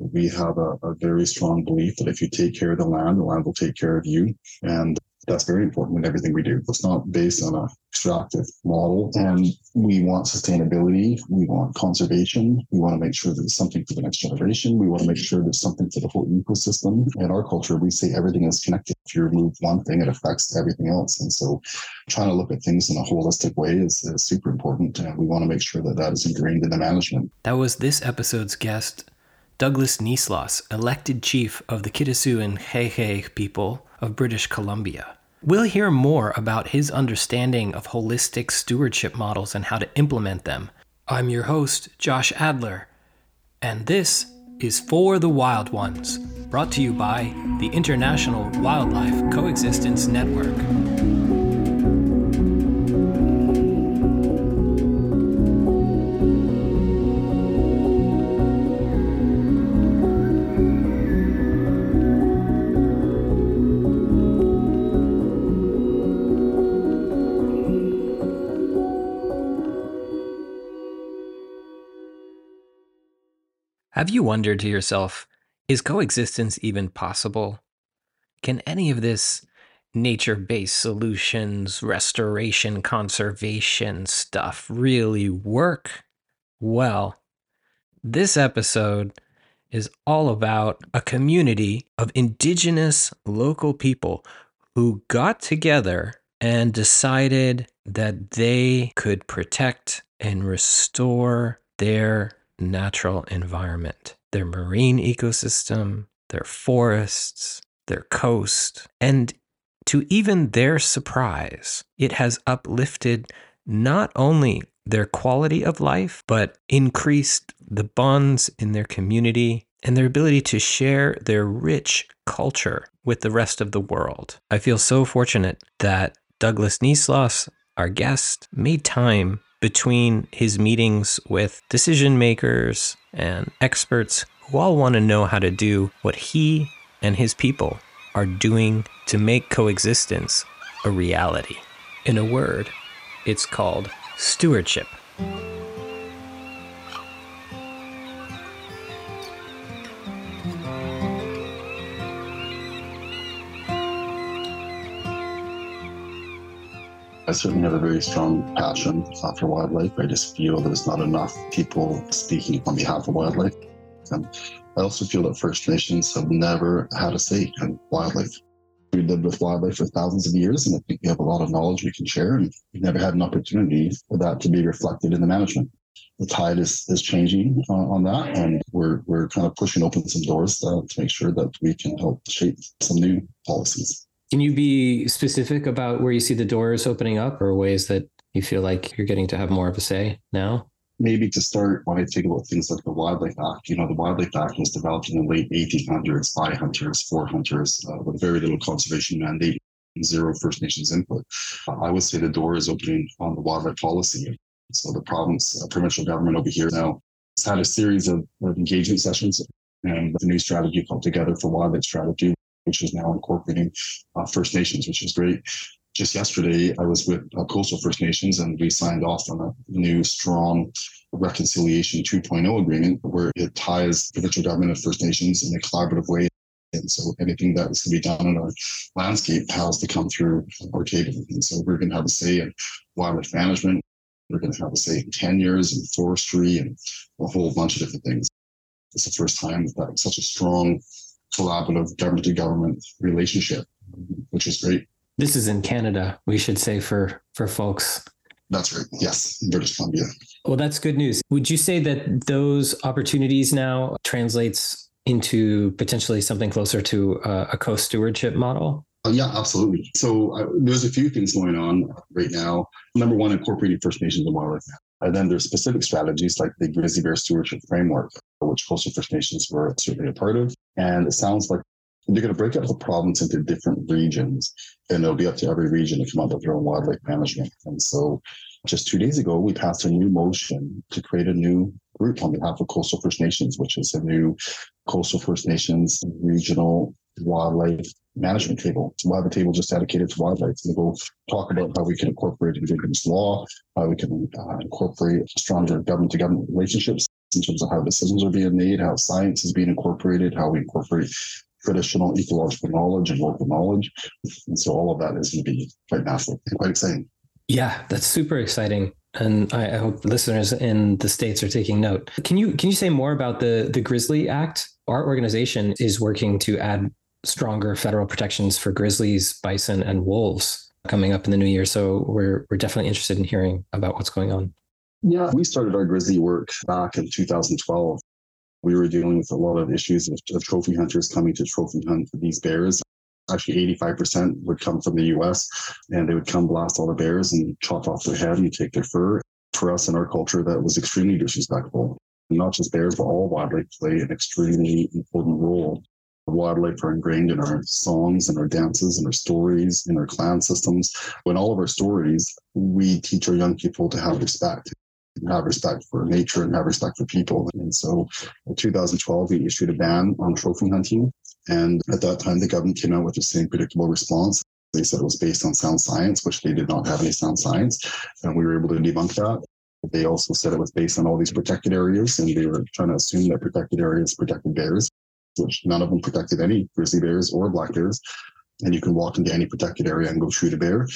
We have a, a very strong belief that if you take care of the land, the land will take care of you. And that's very important in everything we do. It's not based on a extractive model. And we want sustainability. We want conservation. We want to make sure there's something for the next generation. We want to make sure there's something for the whole ecosystem. In our culture, we say everything is connected. If you remove one thing, it affects everything else. And so trying to look at things in a holistic way is, is super important. And we want to make sure that that is ingrained in the management. That was this episode's guest, Douglas Neasloss, elected chief of the Kitasoo and Xai'xais people of British Columbia. We'll hear more about his understanding of holistic stewardship models and how to implement them. I'm your host, Josh Adler, and this is For the Wild Ones, brought to you by the International Wildlife Coexistence Network. Have you wondered to yourself, is coexistence even possible? Can any of this nature based solutions, restoration, conservation stuff really work? Well, this episode is all about a community of indigenous local people who got together and decided that they could protect and restore their natural environment, their marine ecosystem, their forests, their coast, and to even their surprise, it has uplifted not only their quality of life, but increased the bonds in their community and their ability to share their rich culture with the rest of the world. I feel so fortunate that Douglas Neasloss, our guest, made time between his meetings with decision makers and experts who all want to know how to do what he and his people are doing to make coexistence a reality. In a word, it's called stewardship. I certainly have a very strong passion for wildlife. I just feel there's not enough people speaking on behalf of wildlife. And I also feel that First Nations have never had a say in wildlife. We lived with wildlife for thousands of years, and I think we have a lot of knowledge we can share, and we've never had an opportunity for that to be reflected in the management. The tide is, is changing uh, on that, and we're, we're kind of pushing open some doors uh, to make sure that we can help shape some new policies. Can you be specific about where you see the doors opening up or ways that you feel like you're getting to have more of a say now? Maybe to start, when I think about things like the Wildlife Act, you know, the Wildlife Act was developed in the late 1800s by hunters, for hunters, uh, with very little conservation mandate, zero First Nations input. Uh, I would say the door is opening on the wildlife policy. So the province, uh, provincial government over here now has had a series of, of engagement sessions and the new strategy called Together for Wildlife Strategy, which is now incorporating uh, First Nations, which is great. Just yesterday, I was with uh, Coastal First Nations and we signed off on a new strong reconciliation 2.0 agreement where it ties provincial government and First Nations in a collaborative way. And so anything that is going to be done in our landscape has to come through our table. And so we're going to have a say in wildlife management. We're going to have a say in tenures and forestry and a whole bunch of different things. It's the first time that such a strong collaborative government to government relationship, which is great. This is in Canada, we should say for for folks. That's right. Yes, British Columbia. Well, that's good news. Would you say that those opportunities now translates into potentially something closer to a, a co-stewardship model? Uh, yeah, absolutely. So uh, there's a few things going on right now. Number one, incorporating First Nations and wildlife. And then there's specific strategies like the Grizzly Bear Stewardship Framework, which Coastal First Nations were certainly a part of. And it sounds like they're going to break up the province into different regions, and it'll be up to every region to come up with their own wildlife management. And so, just two days ago, we passed a new motion to create a new group on behalf of Coastal First Nations, which is a new Coastal First Nations regional wildlife management table. So We'll have a table just dedicated to wildlife. And we'll talk about how we can incorporate indigenous law, how we can uh, incorporate stronger government to government relationships, in terms of how decisions are being made, how science is being incorporated, how we incorporate traditional ecological knowledge and local knowledge. And so all of that is going to be quite natural and quite exciting. Yeah, that's super exciting. And I, I hope listeners in the States are taking note. Can you can you say more about the the Grizzly Act? Our organization is working to add stronger federal protections for grizzlies, bison, and wolves coming up in the new year. So we're we're definitely interested in hearing about what's going on. Yeah, we started our grizzly work back in 2012 we were dealing with a lot of issues of, of trophy hunters coming to trophy hunt these bears. Actually, 85% would come from the US and they would come blast all the bears and chop off their head and take their fur. For us in our culture, that was extremely disrespectful. Not just bears, but all wildlife play an extremely important role. Wildlife are ingrained in our songs and our dances and our stories, in our clan systems. In all of our stories, we teach our young people to have respect have respect for nature and have respect for people. And so in 2012, we issued a ban on trophy hunting. And at that time, the government came out with the same predictable response. They said it was based on sound science, which they did not have any sound science. And we were able to debunk that. They also said it was based on all these protected areas, and they were trying to assume that protected areas protected bears, which none of them protected any grizzly bears or black bears and you can walk into any protected area and go shoot a bear.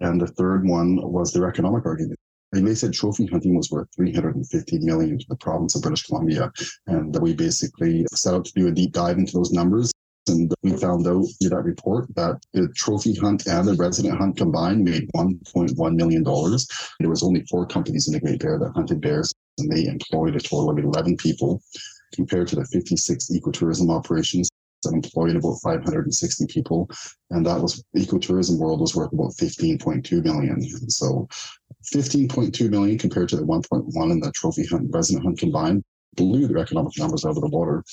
And the third one was their economic argument. And they said trophy hunting was worth 350 million to the province of British Columbia. And we basically set out to do a deep dive into those numbers. And we found out through that report that the trophy hunt and the resident hunt combined made $1.1 million. There was only four companies in the Great Bear that hunted bears, and they employed a total of 11 people compared to the 56 ecotourism operations employed about 560 people. And that was ecotourism world was worth about 15.2 million. So 15.2 million compared to the 1.1 in the trophy hunt resident hunt combined blew their economic numbers out of the water.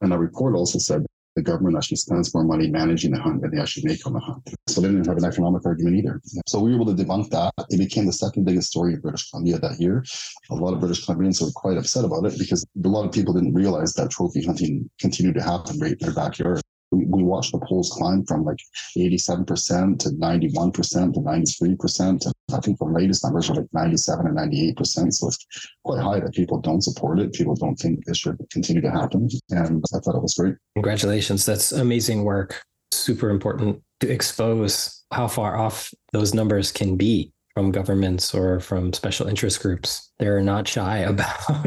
And that report also said the government actually spends more money managing the hunt than they actually make on the hunt. So they didn't have an economic argument either. So we were able to debunk that. It became the second biggest story in British Columbia that year. A lot of British Columbians were quite upset about it because a lot of people didn't realize that trophy hunting continued to happen right in their backyard we watched the polls climb from like 87% to 91% to 93%. And I think the latest numbers are like 97 and 98%. So it's quite high that people don't support it. People don't think this should continue to happen. And I thought it was great. Congratulations. That's amazing work. Super important to expose how far off those numbers can be from governments or from special interest groups. They're not shy about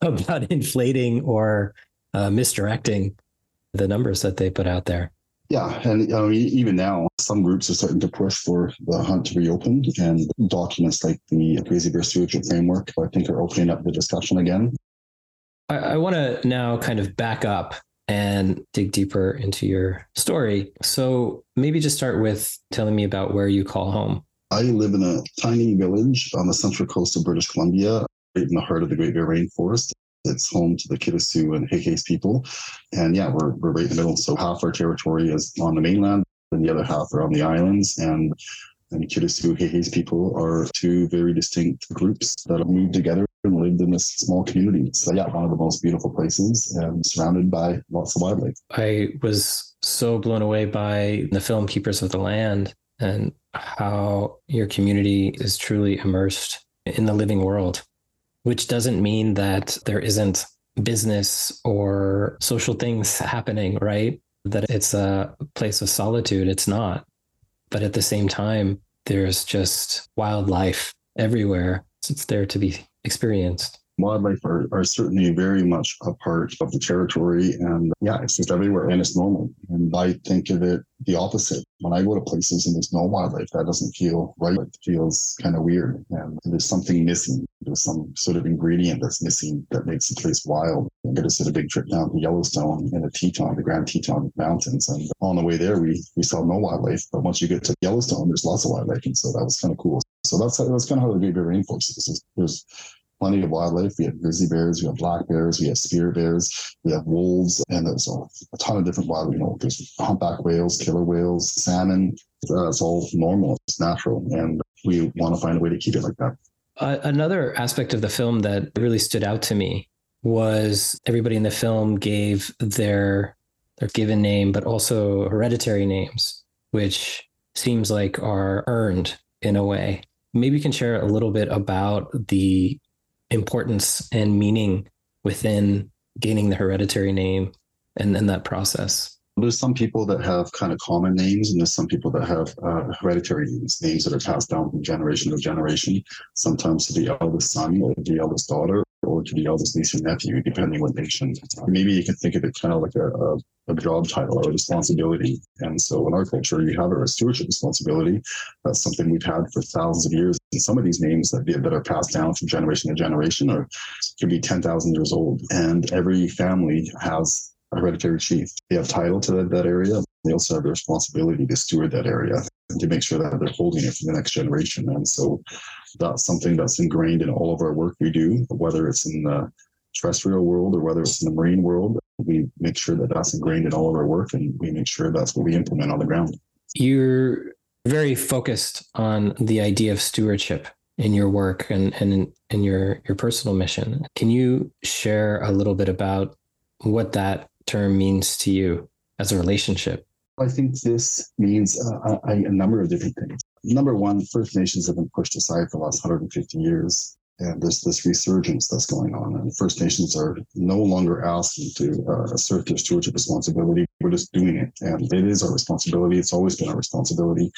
about inflating or uh, misdirecting the numbers that they put out there. Yeah, and I mean, even now, some groups are starting to push for the hunt to reopen, and documents like the Grizzly Bear Stewardship Framework, I think, are opening up the discussion again. I, I want to now kind of back up and dig deeper into your story. So maybe just start with telling me about where you call home. I live in a tiny village on the central coast of British Columbia, right in the heart of the Great Bear Rainforest. It's home to the Kitasoo and Xai'xais people. And yeah, we're, we're right in the middle. So half our territory is on the mainland and the other half are on the islands. And and Kitasoo Xai'xais people are two very distinct groups that have moved together and lived in this small community. So yeah, one of the most beautiful places and surrounded by lots of wildlife. I was so blown away by the film Keepers of the Land and how your community is truly immersed in the living world which doesn't mean that there isn't business or social things happening, right? That it's a place of solitude. It's not. But at the same time, there's just wildlife everywhere. It's there to be experienced wildlife are, are certainly very much a part of the territory. And yeah, it's just everywhere and it's normal. And I think of it the opposite. When I go to places and there's no wildlife, that doesn't feel right. It feels kind of weird. And there's something missing. There's some sort of ingredient that's missing that makes the place wild. I'm going to did a big trip down to Yellowstone in the Teton, the Grand Teton Mountains. And on the way there, we, we saw no wildlife. But once you get to Yellowstone, there's lots of wildlife. And so that was kind of cool. So that's, that's kind of how the Great Bear Rainforest is. There's plenty of wildlife. We have grizzly bears, we have black bears, we have spirit bears, we have wolves, and there's a, ton of different wildlife. you know, there's humpback whales, killer whales, salmon. Uh, it's all normal, it's natural, and we want to find a way to keep it like that. Uh, another aspect of the film that really stood out to me was everybody in the film gave their their given name, but also hereditary names, which seems like are earned in a way. Maybe you can share a little bit about the importance and meaning within gaining the hereditary name and then that process? There's some people that have kind of common names, and there's some people that have uh, hereditary names, names that are passed down from generation to generation, sometimes to the eldest son or the eldest daughter or to the eldest niece or nephew, depending what nation. Maybe you can think of it kind of like a, a, a job title or a responsibility. And so in our culture, you have a stewardship responsibility. That's something we've had for thousands of years. And some of these names that, that are passed down from generation to generation are could be 10,000 years old. And every family has a hereditary chief. They have title to that, that area. They also have the responsibility to steward that area and to make sure that they're holding it for the next generation. And so that's something that's ingrained in all of our work we do, whether it's in the terrestrial world or whether it's in the marine world. We make sure that that's ingrained in all of our work and we make sure that's what we implement on the ground. You're very focused on the idea of stewardship in your work and, and in, your, your personal mission. Can you share a little bit about what that term means to you as a relationship? I think this means uh, a, a, number of different things. Number one, First Nations have been pushed aside for the last 150 years. And there's this resurgence that's going on. And First Nations are no longer asking to uh, assert their stewardship responsibility. We're just doing it. And it is our responsibility. It's always been our responsibility.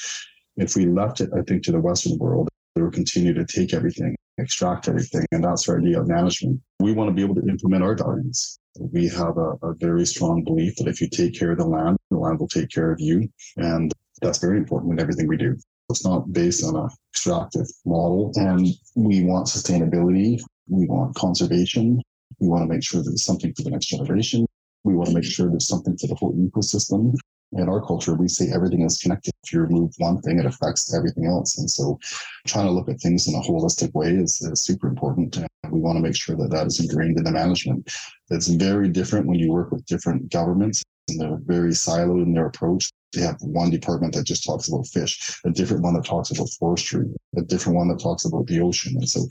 If we left it, I think, to the Western world, they would continue to take everything, extract everything. And that's our idea of management. We want to be able to implement our values we have a, a, very strong belief that if you take care of the land, the land will take care of you. And that's very important in everything we do. It's not based on a extractive model. And we want sustainability. We want conservation. We want to make sure there's something for the next generation. We want to make sure there's something for the whole ecosystem. In our culture, we say everything is connected. If you remove one thing, it affects everything else. And so trying to look at things in a holistic way is, is super important. And we want to make sure that that is ingrained in the management. It's very different when you work with different governments and they're very siloed in their approach. They have one department that just talks about fish, a different one that talks about forestry, a different one that talks about the ocean. And so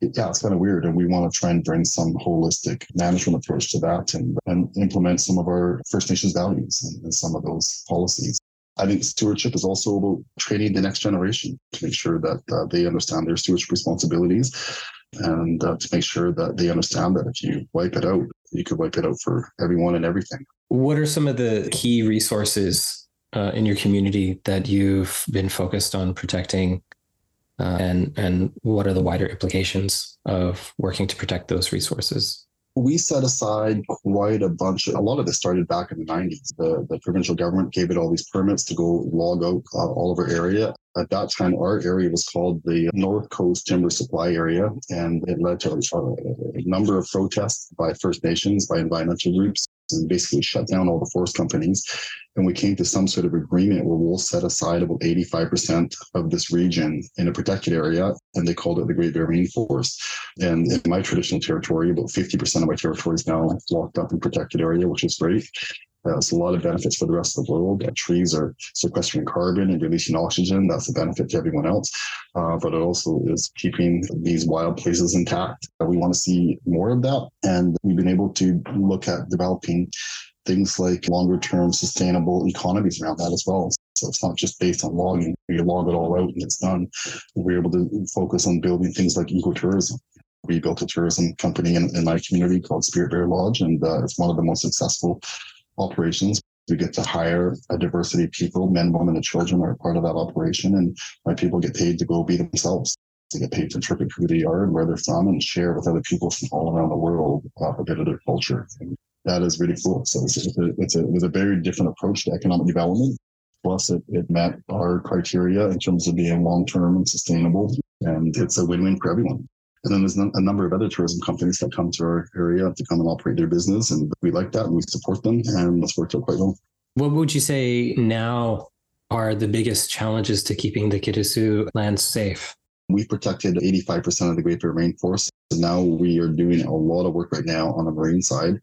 yeah, it's kind of weird. And we want to try and bring some holistic management approach to that and, and implement some of our First Nations values and, and some of those policies. I think stewardship is also about training the next generation to make sure that uh, they understand their stewardship responsibilities and uh, to make sure that they understand that if you wipe it out, you could wipe it out for everyone and everything. What are some of the key resources uh, in your community that you've been focused on protecting uh, and and what are the wider implications of working to protect those resources? We set aside quite a bunch. A lot of this started back in the 90s. The, the provincial government gave it all these permits to go log out uh, all our area. At that time, our area was called the North Coast Timber Supply Area, and it led to a, number of protests by First Nations, by environmental groups, and basically shut down all the forest companies. And we came to some sort of agreement where we'll set aside about 85% of this region in a protected area, and they called it the Great Bear Rainforest. And in my traditional territory, about 50% of my territory is now locked up in protected area, which is great. It's a lot of benefits for the rest of the world. Trees are sequestering carbon and releasing oxygen. That's a benefit to everyone else. Uh, but it also is keeping these wild places intact. Uh, we want to see more of that. And we've been able to look at developing things like longer term sustainable economies around that as well. So it's not just based on logging. You log it all out and it's done. We're able to focus on building things like ecotourism. We built a tourism company in, in my community called Spirit Bear Lodge, and uh, it's one of the most successful operations. We get to hire a diversity of people, men, women, and children are part of that operation. And my people get paid to go be themselves. They get paid to interpret who they are and where they're from and share with other people from all around the world uh, a bit of their culture. And that is really cool. So it's, a, it's, a, a very different approach to economic development. Plus, it, it met our criteria in terms of being long term and sustainable. And it's a win win for everyone. And then there's a number of other tourism companies that come to our area to come and operate their business. And we like that and we support them. And it's worked out quite well. What would you say now are the biggest challenges to keeping the Kitasoo land safe? We've protected 85% of the Great Bear Rainforest. So now we are doing a lot of work right now on the marine side.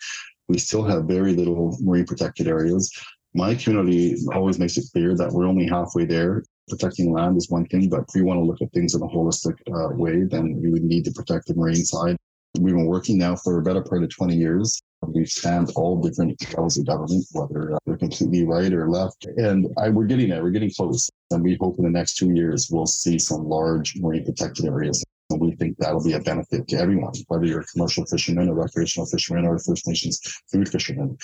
We still have very little marine protected areas. My community always makes it clear that we're only halfway there protecting land is one thing, but if we want to look at things in a holistic uh, way, then we would need to protect the marine side. We've been working now for a better part of 20 years. We've spanned all different levels of government, whether they're completely right or left. And I, we're getting there, we're getting close. And we hope in the next two years, we'll see some large marine protected areas. And we think that'll be a benefit to everyone, whether you're a commercial fisherman, a recreational fisherman, or a First Nations food fisherman.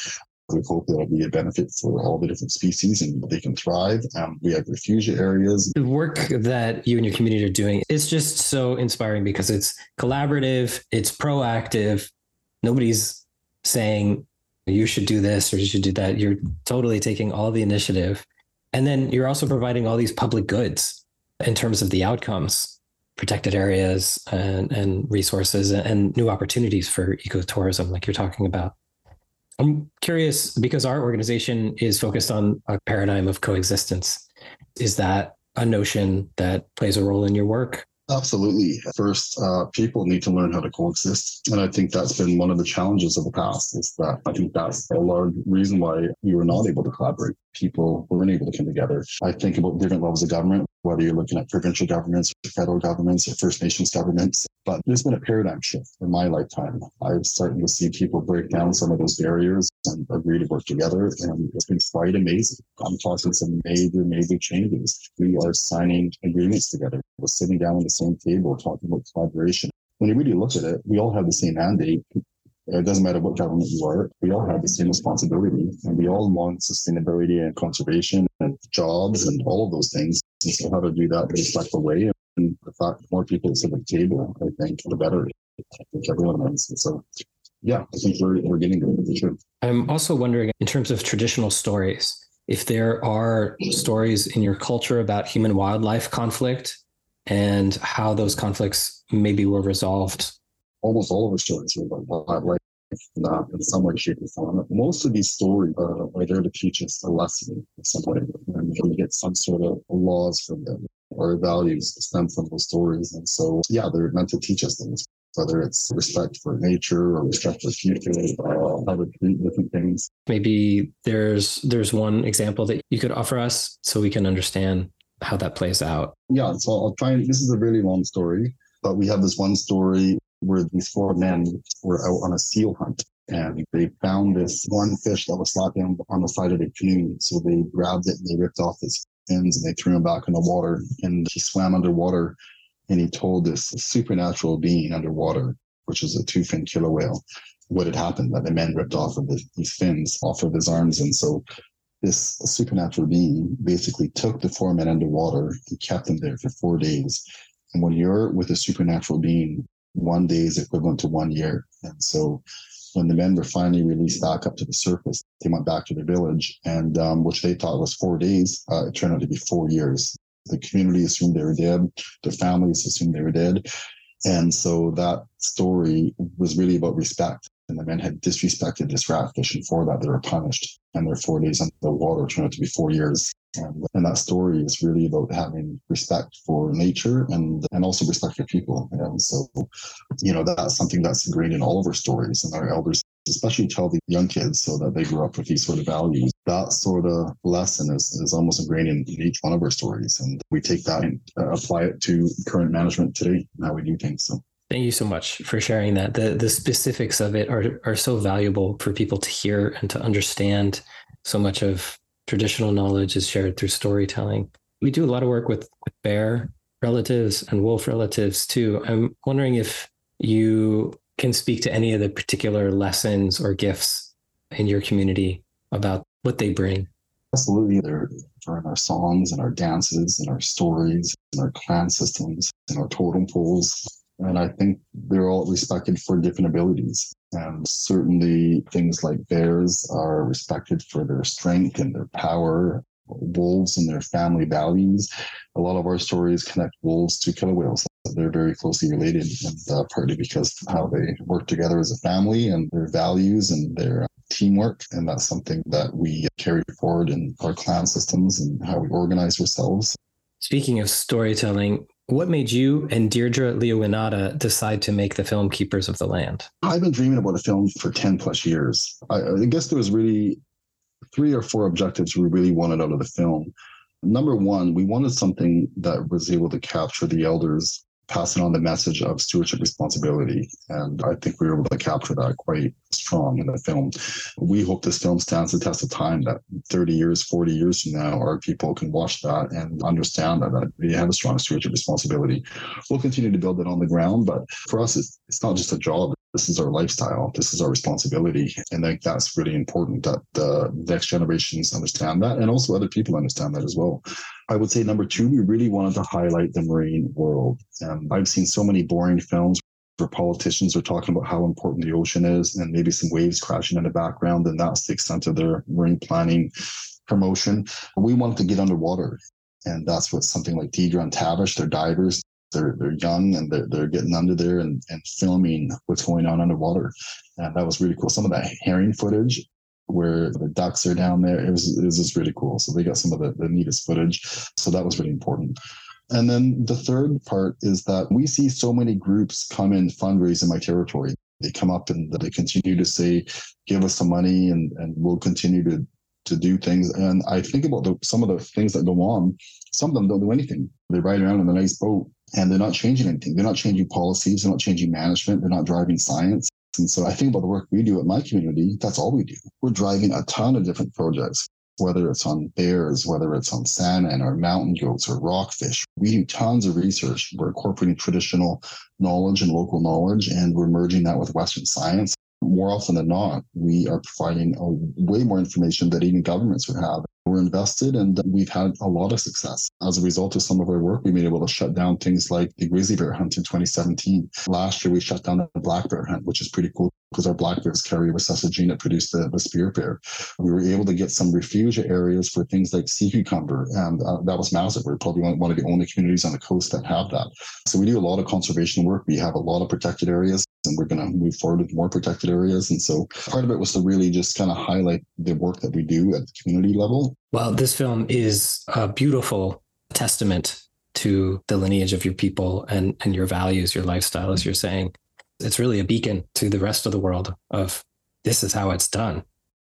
We hope that'll be a benefit for all the different species and they can thrive. Um, we have refugia areas. The work that you and your community are doing is just so inspiring because it's collaborative, it's proactive. Nobody's saying you should do this or you should do that. You're totally taking all the initiative. And then you're also providing all these public goods in terms of the outcomes, protected areas and, and resources and new opportunities for ecotourism, like you're talking about. I'm curious because our organization is focused on a paradigm of coexistence. Is that a notion that plays a role in your work? Absolutely. First, uh, people need to learn how to coexist. And I think that's been one of the challenges of the past is that I think that's a large reason why we were not able to collaborate. People weren't able to come together. I think about different levels of government, whether you're looking at provincial governments, federal governments, or First Nations governments. But there's been a paradigm shift in my lifetime. I'm starting to see people break down some of those barriers and agree to work together. And it's been quite amazing. I'm talking some major, major changes. We are signing agreements together. We're sitting down on the same table talking about collaboration. When you really look at it, we all have the same mandate. It doesn't matter what government you are. We all have the same responsibility and we all want sustainability and conservation and jobs and all of those things. So how to do that in a respectful way. And the fact more people sit at the table, I think, the better. I think everyone wins. So yeah, I think we're, we're getting there for sure. I'm also wondering, in terms of traditional stories, if there are stories in your culture about human wildlife conflict and how those conflicts maybe were resolved. Almost all of our stories are about wildlife in, uh, in some way, shape, or form. Most of these stories are, are there to teach us a lesson in some way, and we get some sort of laws from them or values stem from those stories. And so, yeah, they're meant to teach us things whether it's respect for nature or respect for future, uh, how to treat different things. Maybe there's there's one example that you could offer us so we can understand how that plays out. Yeah, so I'll try. And, this is a really long story, but we have this one story where these four men were out on a seal hunt and they found this one fish that was slapping on the side of the canoe. So they grabbed it and they ripped off his fins and they threw him back in the water. And he swam underwater and he told this supernatural being underwater, which is a two-fin killer whale, what had happened that the men ripped off of these fins off of his arms. And so this supernatural being basically took the four men underwater and kept them there for four days. And when you're with a supernatural being, one day is equivalent to one year. And so when the men were finally released back up to the surface, they went back to their village, and um, which they thought was four days, uh, it turned out to be four years. The community assumed they were dead. Their families assumed they were dead. And so that story was really about respect. And the men had disrespected this ratfish, and for that they were punished. And their four days under the water turned out to be four years. And, and that story is really about having respect for nature and and also respect for people. And so, you know, that's something that's ingrained in all of our stories. And our elders especially tell the young kids so that they grow up with these sort of values. That sort of lesson is, is almost ingrained in, in each one of our stories. And we take that and uh, apply it to current management today and how we do things. So Thank you so much for sharing that. The the specifics of it are are so valuable for people to hear and to understand. So much of traditional knowledge is shared through storytelling. We do a lot of work with, with bear relatives and wolf relatives too. I'm wondering if you can speak to any of the particular lessons or gifts in your community about what they bring. Absolutely. They're, they're in our songs and our dances and our stories and our clan systems and our totem poles. And I think they're all respected for different abilities. And certainly things like bears are respected for their strength and their power, wolves and their family values. A lot of our stories connect wolves to killer whales they're very closely related, and uh, partly because how they work together as a family and their values and their teamwork. And that's something that we carry forward in our clan systems and how we organize ourselves. Speaking of storytelling, what made you and Deirdre Leowinata decide to make the film Keepers of the Land? I've been dreaming about a film for 10 plus years. I, I guess there was really three or four objectives we really wanted out of the film. Number one, we wanted something that was able to capture the elders passing on the message of stewardship responsibility. And I think we were able to capture that quite strong in the film. We hope this film stands the test of time that 30 years, 40 years from now, our people can watch that and understand that, that they have a strong stewardship responsibility. We'll continue to build it on the ground, but for us, it's, it's not just a job. This is our lifestyle. This is our responsibility. And I think that's really important that the next generations understand that and also other people understand that as well. I would say number two, we really wanted to highlight the marine world. Um, I've seen so many boring films where politicians are talking about how important the ocean is and maybe some waves crashing in the background, and that's the extent of their marine planning promotion. We wanted to get underwater. And that's what something like Deidre and Tavish, they're divers, they're they're young and they're, they're getting under there and, and filming what's going on underwater. And that was really cool. Some of that herring footage where the ducks are down there, it was it was just really cool. So they got some of the, the neatest footage. So that was really important. And then the third part is that we see so many groups come and fundraise in my territory. They come up and they continue to say, give us some money and, and we'll continue to to do things. And I think about the, some of the things that go on. Some of them don't do anything. They ride around in a nice boat and they're not changing anything. They're not changing policies. They're not changing management. They're not driving science. And so I think about the work we do at my community. That's all we do. We're driving a ton of different projects, whether it's on bears, whether it's on salmon or mountain goats or rockfish. We do tons of research. We're incorporating traditional knowledge and local knowledge, and we're merging that with Western science. More often than not, we are providing way more information that even governments would have we're invested and we've had a lot of success. As a result of some of our work, we've been able to shut down things like the grizzly bear hunt in 2017. Last year, we shut down the black bear hunt, which is pretty cool because our black bears carry a recessive gene that produced the, the spirit bear. We were able to get some refugia areas for things like sea cucumber, and uh, that was massive. We're probably one of the only communities on the coast that have that. So we do a lot of conservation work. We have a lot of protected areas, and we're going to move forward with more protected areas. And so part of it was to really just kind of highlight the work that we do at the community level well, this film is a beautiful testament to the lineage of your people and, and your values, your lifestyle, as you're saying. It's really a beacon to the rest of the world of this is how it's done.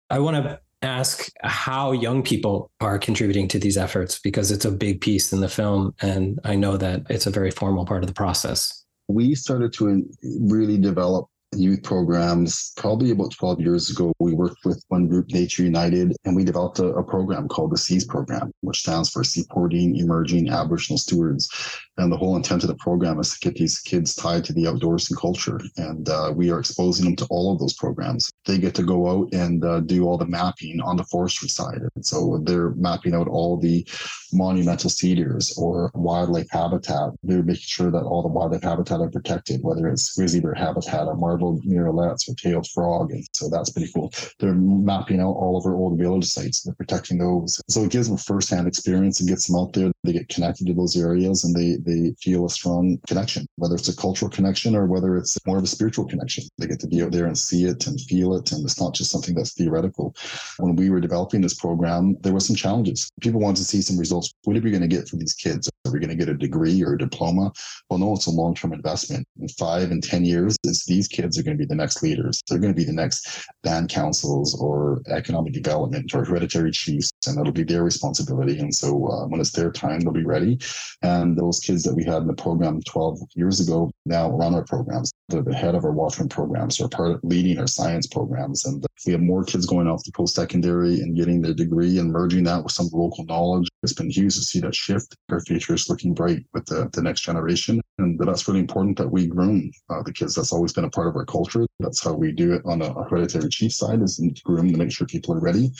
I want to ask how young people are contributing to these efforts because it's a big piece in the film. And I know that it's a very formal part of the process. We started to really develop youth programs. Probably about 12 years ago, we worked with one group, Nature United, and we developed a, a program called the SEAS program, which stands for Supporting Emerging Aboriginal Stewards. And the whole intent of the program is to get these kids tied to the outdoors and culture. And uh, we are exposing them to all of those programs. They get to go out and uh, do all the mapping on the forestry side. And so they're mapping out all the monumental cedars or wildlife habitat. They're making sure that all the wildlife habitat are protected, whether it's grizzly bear habitat or murrelets or tailed frog. And so that's pretty cool. They're mapping out all of our old village sites. They're protecting those. So it gives them firsthand experience and gets them out there. They get connected to those areas and they, they feel a strong connection, whether it's a cultural connection or whether it's more of a spiritual connection. They get to be out there and see it and feel it. And it's not just something that's theoretical. When we were developing this program, there were some challenges. People wanted to see some results. What are we going to get from these kids? Are we going to get a degree or a diploma? Well, no, it's a long term investment. In five and 10 years, it's these kids are going to be the next leaders. They're going to be the next band councils or economic development or hereditary chiefs, and it'll be their responsibility. And so uh, when it's their time, they'll be ready. And those kids that we had in the program 12 years ago now run our programs. They're the head of our Watchman programs, they're part of leading our science programs. And we have more kids going off to post secondary and getting their degree and merging that with some local knowledge. It's been huge to see that shift. Our future is looking bright with the, the next generation. And that's really important that we groom uh, the kids. That's always been a part of our culture. That's how we do it on a hereditary chief side is to groom to make sure people are ready.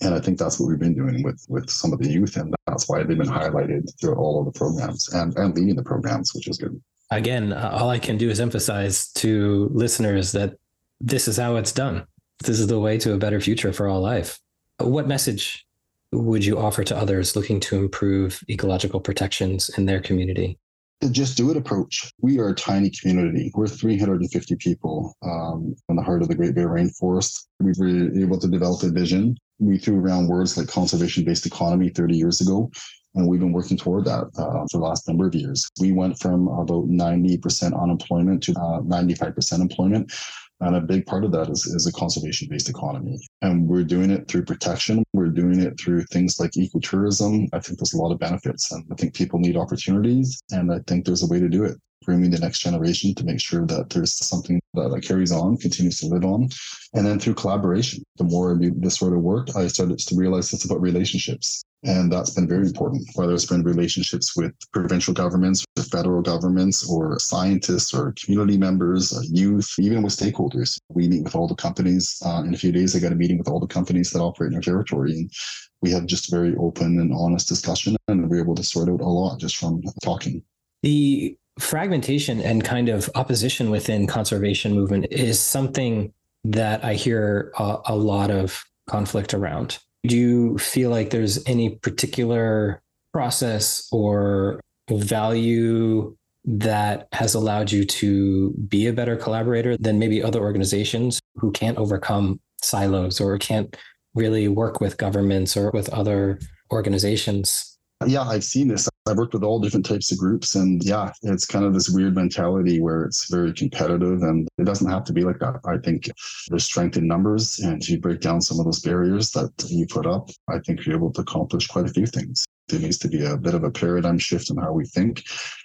And I think that's what we've been doing with, with some of the youth. And that's why they've been highlighted through all of the programs and, and leading the programs, which is good. Again, all I can do is emphasize to listeners that this is how it's done. This is the way to a better future for all life. What message would you offer to others looking to improve ecological protections in their community? The just do it approach. We are a tiny community. We're 350 people um, in the heart of the Great Bear Rainforest. We were able to develop a vision. We threw around words like conservation based economy 30 years ago. And we've been working toward that uh, for the last number of years. We went from about 90% unemployment to uh, 95% employment. And a big part of that is, is a conservation based economy. And we're doing it through protection. We're doing it through things like ecotourism. I think there's a lot of benefits and I think people need opportunities. And I think there's a way to do it. Grooming the next generation to make sure that there's something that, that carries on, continues to live on. And then through collaboration, the more I do this sort of work, I started to realize it's about relationships. And that's been very important, whether it's been relationships with provincial governments, or federal governments, or scientists, or community members, uh, youth, even with stakeholders. We meet with all the companies. Uh, in a few days, I got a meeting with all the companies that operate in our territory. And we had just very open and honest discussion, and we were able to sort out a lot just from talking. The fragmentation and kind of opposition within conservation movement is something that I hear a, a lot of conflict around. Do you feel like there's any particular process or value that has allowed you to be a better collaborator than maybe other organizations who can't overcome silos or can't really work with governments or with other organizations yeah, I've seen this. I've worked with all different types of groups, and yeah, it's kind of this weird mentality where it's very competitive, and it doesn't have to be like that. I think there's strength in numbers, and if you break down some of those barriers that you put up, I think you're able to accomplish quite a few things. There needs to be a bit of a paradigm shift in how we think,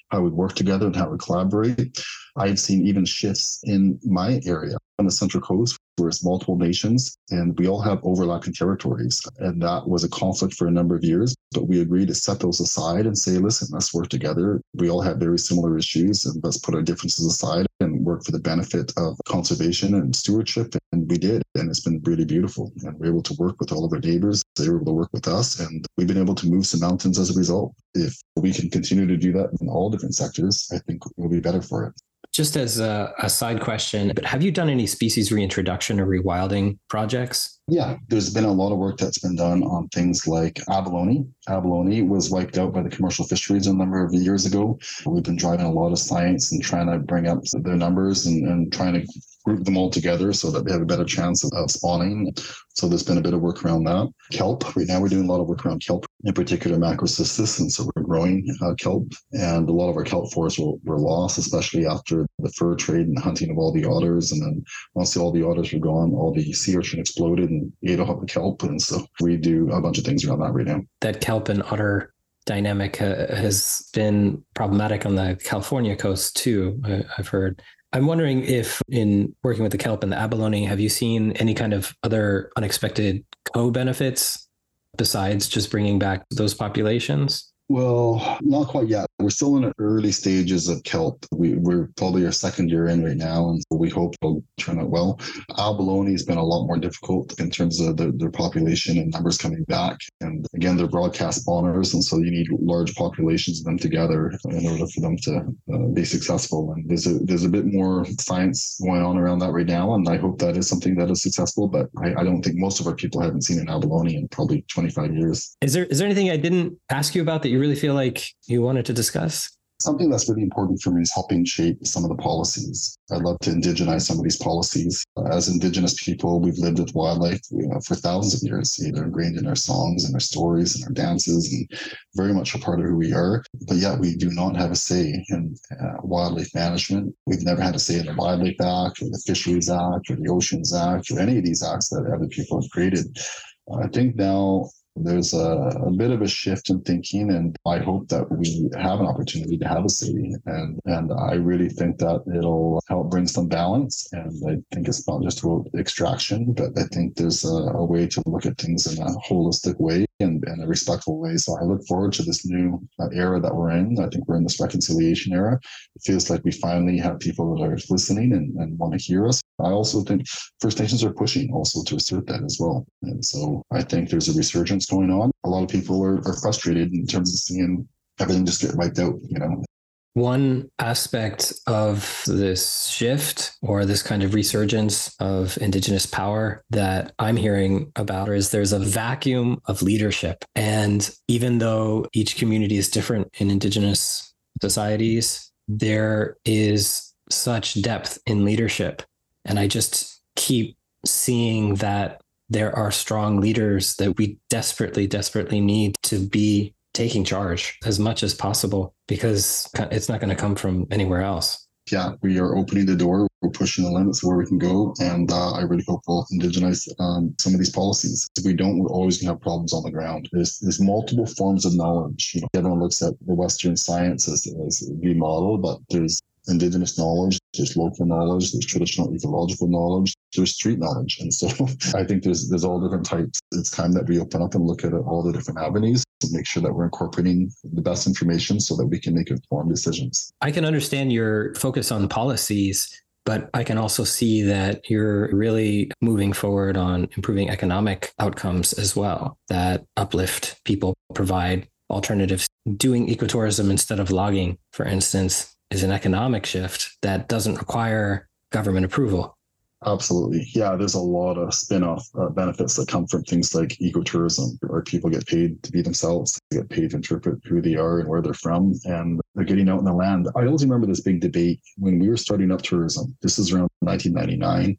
how we work together, and how we collaborate. I've seen even shifts in my area on the Central Coast where it's multiple nations and we all have overlapping territories. And that was a conflict for a number of years, but we agreed to set those aside and say, listen, let's work together. We all have very similar issues and let's put our differences aside and work for the benefit of conservation and stewardship. And we did. And it's been really beautiful. And we're able to work with all of our neighbors. They were able to work with us. And we've been able to move some mountains as a result. If we can continue to do that in all different sectors, I think we'll be better for it. Just as a, a, side question, but have you done any species reintroduction or rewilding projects? Yeah, there's been a lot of work that's been done on things like abalone. Abalone was wiped out by the commercial fisheries a number of years ago. We've been driving a lot of science and trying to bring up their numbers and, and trying to group them all together so that they have a better chance of spawning. So there's been a bit of work around that. Kelp, right now we're doing a lot of work around kelp, in particular macrocystis. And so we're growing uh, kelp. And a lot of our kelp forests were, were lost, especially after the fur trade and hunting of all the otters. And then once all the otters were gone, all the sea urchin exploded and ate help the kelp. And so we do a bunch of things around that right now. That kelp and otter dynamic uh, has been problematic on the California coast too. I, have heard. I'm wondering if, in working with the kelp and the abalone, have you seen any kind of other unexpected co benefits besides just bringing back those populations? Well, not quite yet. We're still in the early stages of kelp. We, are probably our second year in right now, and we hope it'll turn out well. Abalone has been a lot more difficult in terms of the, their population and numbers coming back. And again, they're broadcast spawners, and so you need large populations of them together in order for them to uh, be successful. And there's a there's a bit more science going on around that right now, and I hope that is something that is successful. But I, I don't think most of our people haven't seen an abalone in probably 25 years. Is there is there anything I didn't ask you about that you you really feel like you wanted to discuss? Something that's really important for me is helping shape some of the policies. I'd love to indigenize some of these policies. As Indigenous people, we've lived with wildlife you know, for thousands of years. They're ingrained in our songs and our stories and our dances, and very much a part of who we are. But yet, we do not have a say in uh, wildlife management. We've never had a say in the Wildlife Act or the Fisheries Act or the Oceans Act or any of these acts that other people have created. I think now there's a, a, bit of a shift in thinking, and I hope that we have an opportunity to have a city. And and I really think that it'll help bring some balance. And I think it's not just about extraction, but I think there's a, a way to look at things in a holistic way and, a respectful way. So I look forward to this new uh, era that we're in. I think we're in this reconciliation era. It feels like we finally have people that are listening and, and want to hear us. I also think First Nations are pushing also to assert that as well. And so I think there's a resurgence going on. A lot of people are, are frustrated in terms of seeing everything just get wiped out, you know. One aspect of this shift or this kind of resurgence of Indigenous power that I'm hearing about is there's a vacuum of leadership. And even though each community is different in Indigenous societies, there is such depth in leadership. And I just keep seeing that there are strong leaders that we desperately, desperately need to be taking charge as much as possible because it's not going to come from anywhere else. Yeah, we are opening the door. We're pushing the limits of where we can go. And uh, I really hope we'll indigenize um, some of these policies. If we don't, we're always going to have problems on the ground. There's, there's multiple forms of knowledge. You know, everyone looks at the Western science as, as the model, but there's indigenous knowledge, there's local knowledge, there's traditional ecological knowledge, there's street knowledge. And so I think there's there's all different types. It's time that we open up and look at all the different avenues and make sure that we're incorporating the best information so that we can make informed decisions. I can understand your focus on policies but I can also see that you're really moving forward on improving economic outcomes as well that uplift people, provide alternatives. Doing ecotourism instead of logging, for instance, is an economic shift that doesn't require government approval. Absolutely. Yeah, there's a lot of spin off uh, benefits that come from things like ecotourism, where people get paid to be themselves, they get paid to interpret who they are and where they're from, and they're getting out in the land. I always remember this big debate when we were starting up tourism. This is around 1999.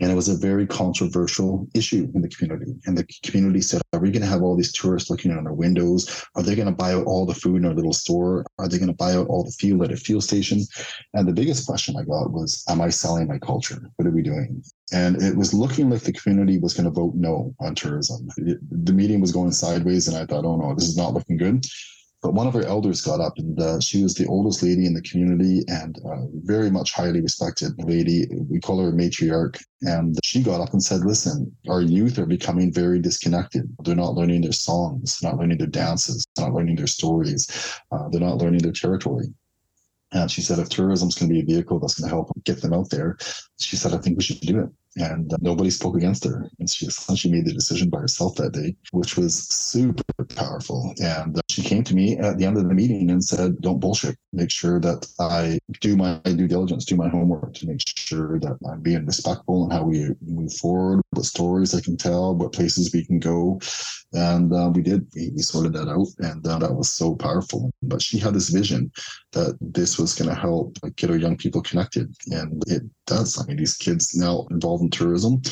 And it was a very controversial issue in the community. And the community said, Are we going to have all these tourists looking in our windows? Are they going to buy out all the food in our little store? Are they going to buy out all the fuel at a fuel station? And the biggest question I got was, Am I selling my culture? What are we doing? And it was looking like the community was going to vote no on tourism. The meeting was going sideways, and I thought, Oh no, this is not looking good. But one of our elders got up, and uh, she was the oldest lady in the community and uh, very much highly respected lady. We call her a matriarch. And she got up and said, Listen, our youth are becoming very disconnected. They're not learning their songs, not learning their dances, not learning their stories, uh, they're not learning their territory. And she said, if tourism is going to be a vehicle that's going to help get them out there, she said, I think we should do it and uh, nobody spoke against her. And she essentially made the decision by herself that day, which was super powerful. And uh, she came to me at the end of the meeting and said, Don't bullshit. Make sure that I do my due diligence, do my homework to make sure that I'm being respectful in how we move forward, what stories I can tell, what places we can go. And uh, we did, we, we, sorted that out. And uh, that was so powerful. But she had this vision that this was going to help get our young people connected. And it does. I mean, these kids now involved in tourism,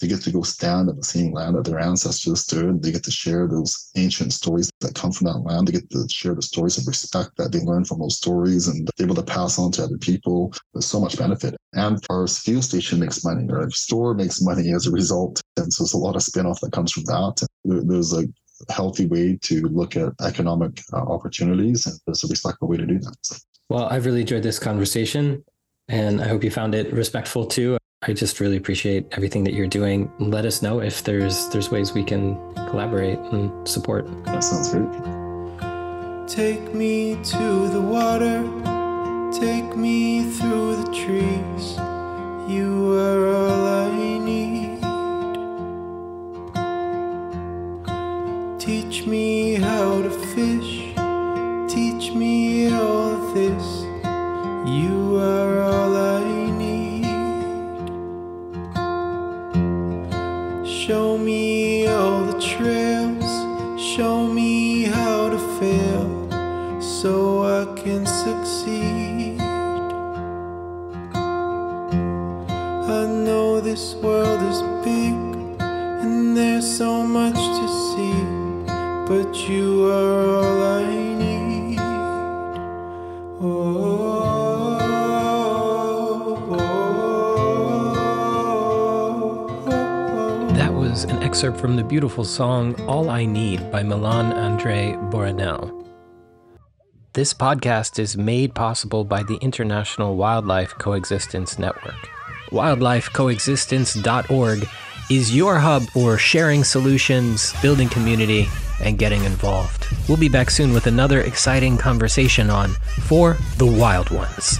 they get to go stand at the same land that their ancestors stood. They get to share those ancient stories that come from that land. They get to share the stories of respect that they learn from those stories and able to pass on to other people. There's so much benefit. And our fuel station makes money, our store makes money as a result. And so there's a lot of spin-off that comes from that. There's a healthy way to look at economic uh, opportunities and there's a respectful way to do that. Well, I've really enjoyed this conversation and I hope you found it respectful too. I just really appreciate everything that you're doing. Let us know if there's there's ways we can collaborate and support. That sounds great. Take me to the water, take me through the trees. You are all I need. Teach me how to fish, teach me all this. You are all I Show me all the trails, show me how to fail so I can succeed. I know this world is big and there's so much to see, but you are all I need. Excerpt from the beautiful song All I Need by Milan Andre Boronell. This podcast is made possible by the International Wildlife Coexistence Network. WildlifeCoexistence.org is your hub for sharing solutions, building community, and getting involved. We'll be back soon with another exciting conversation on For the Wild Ones.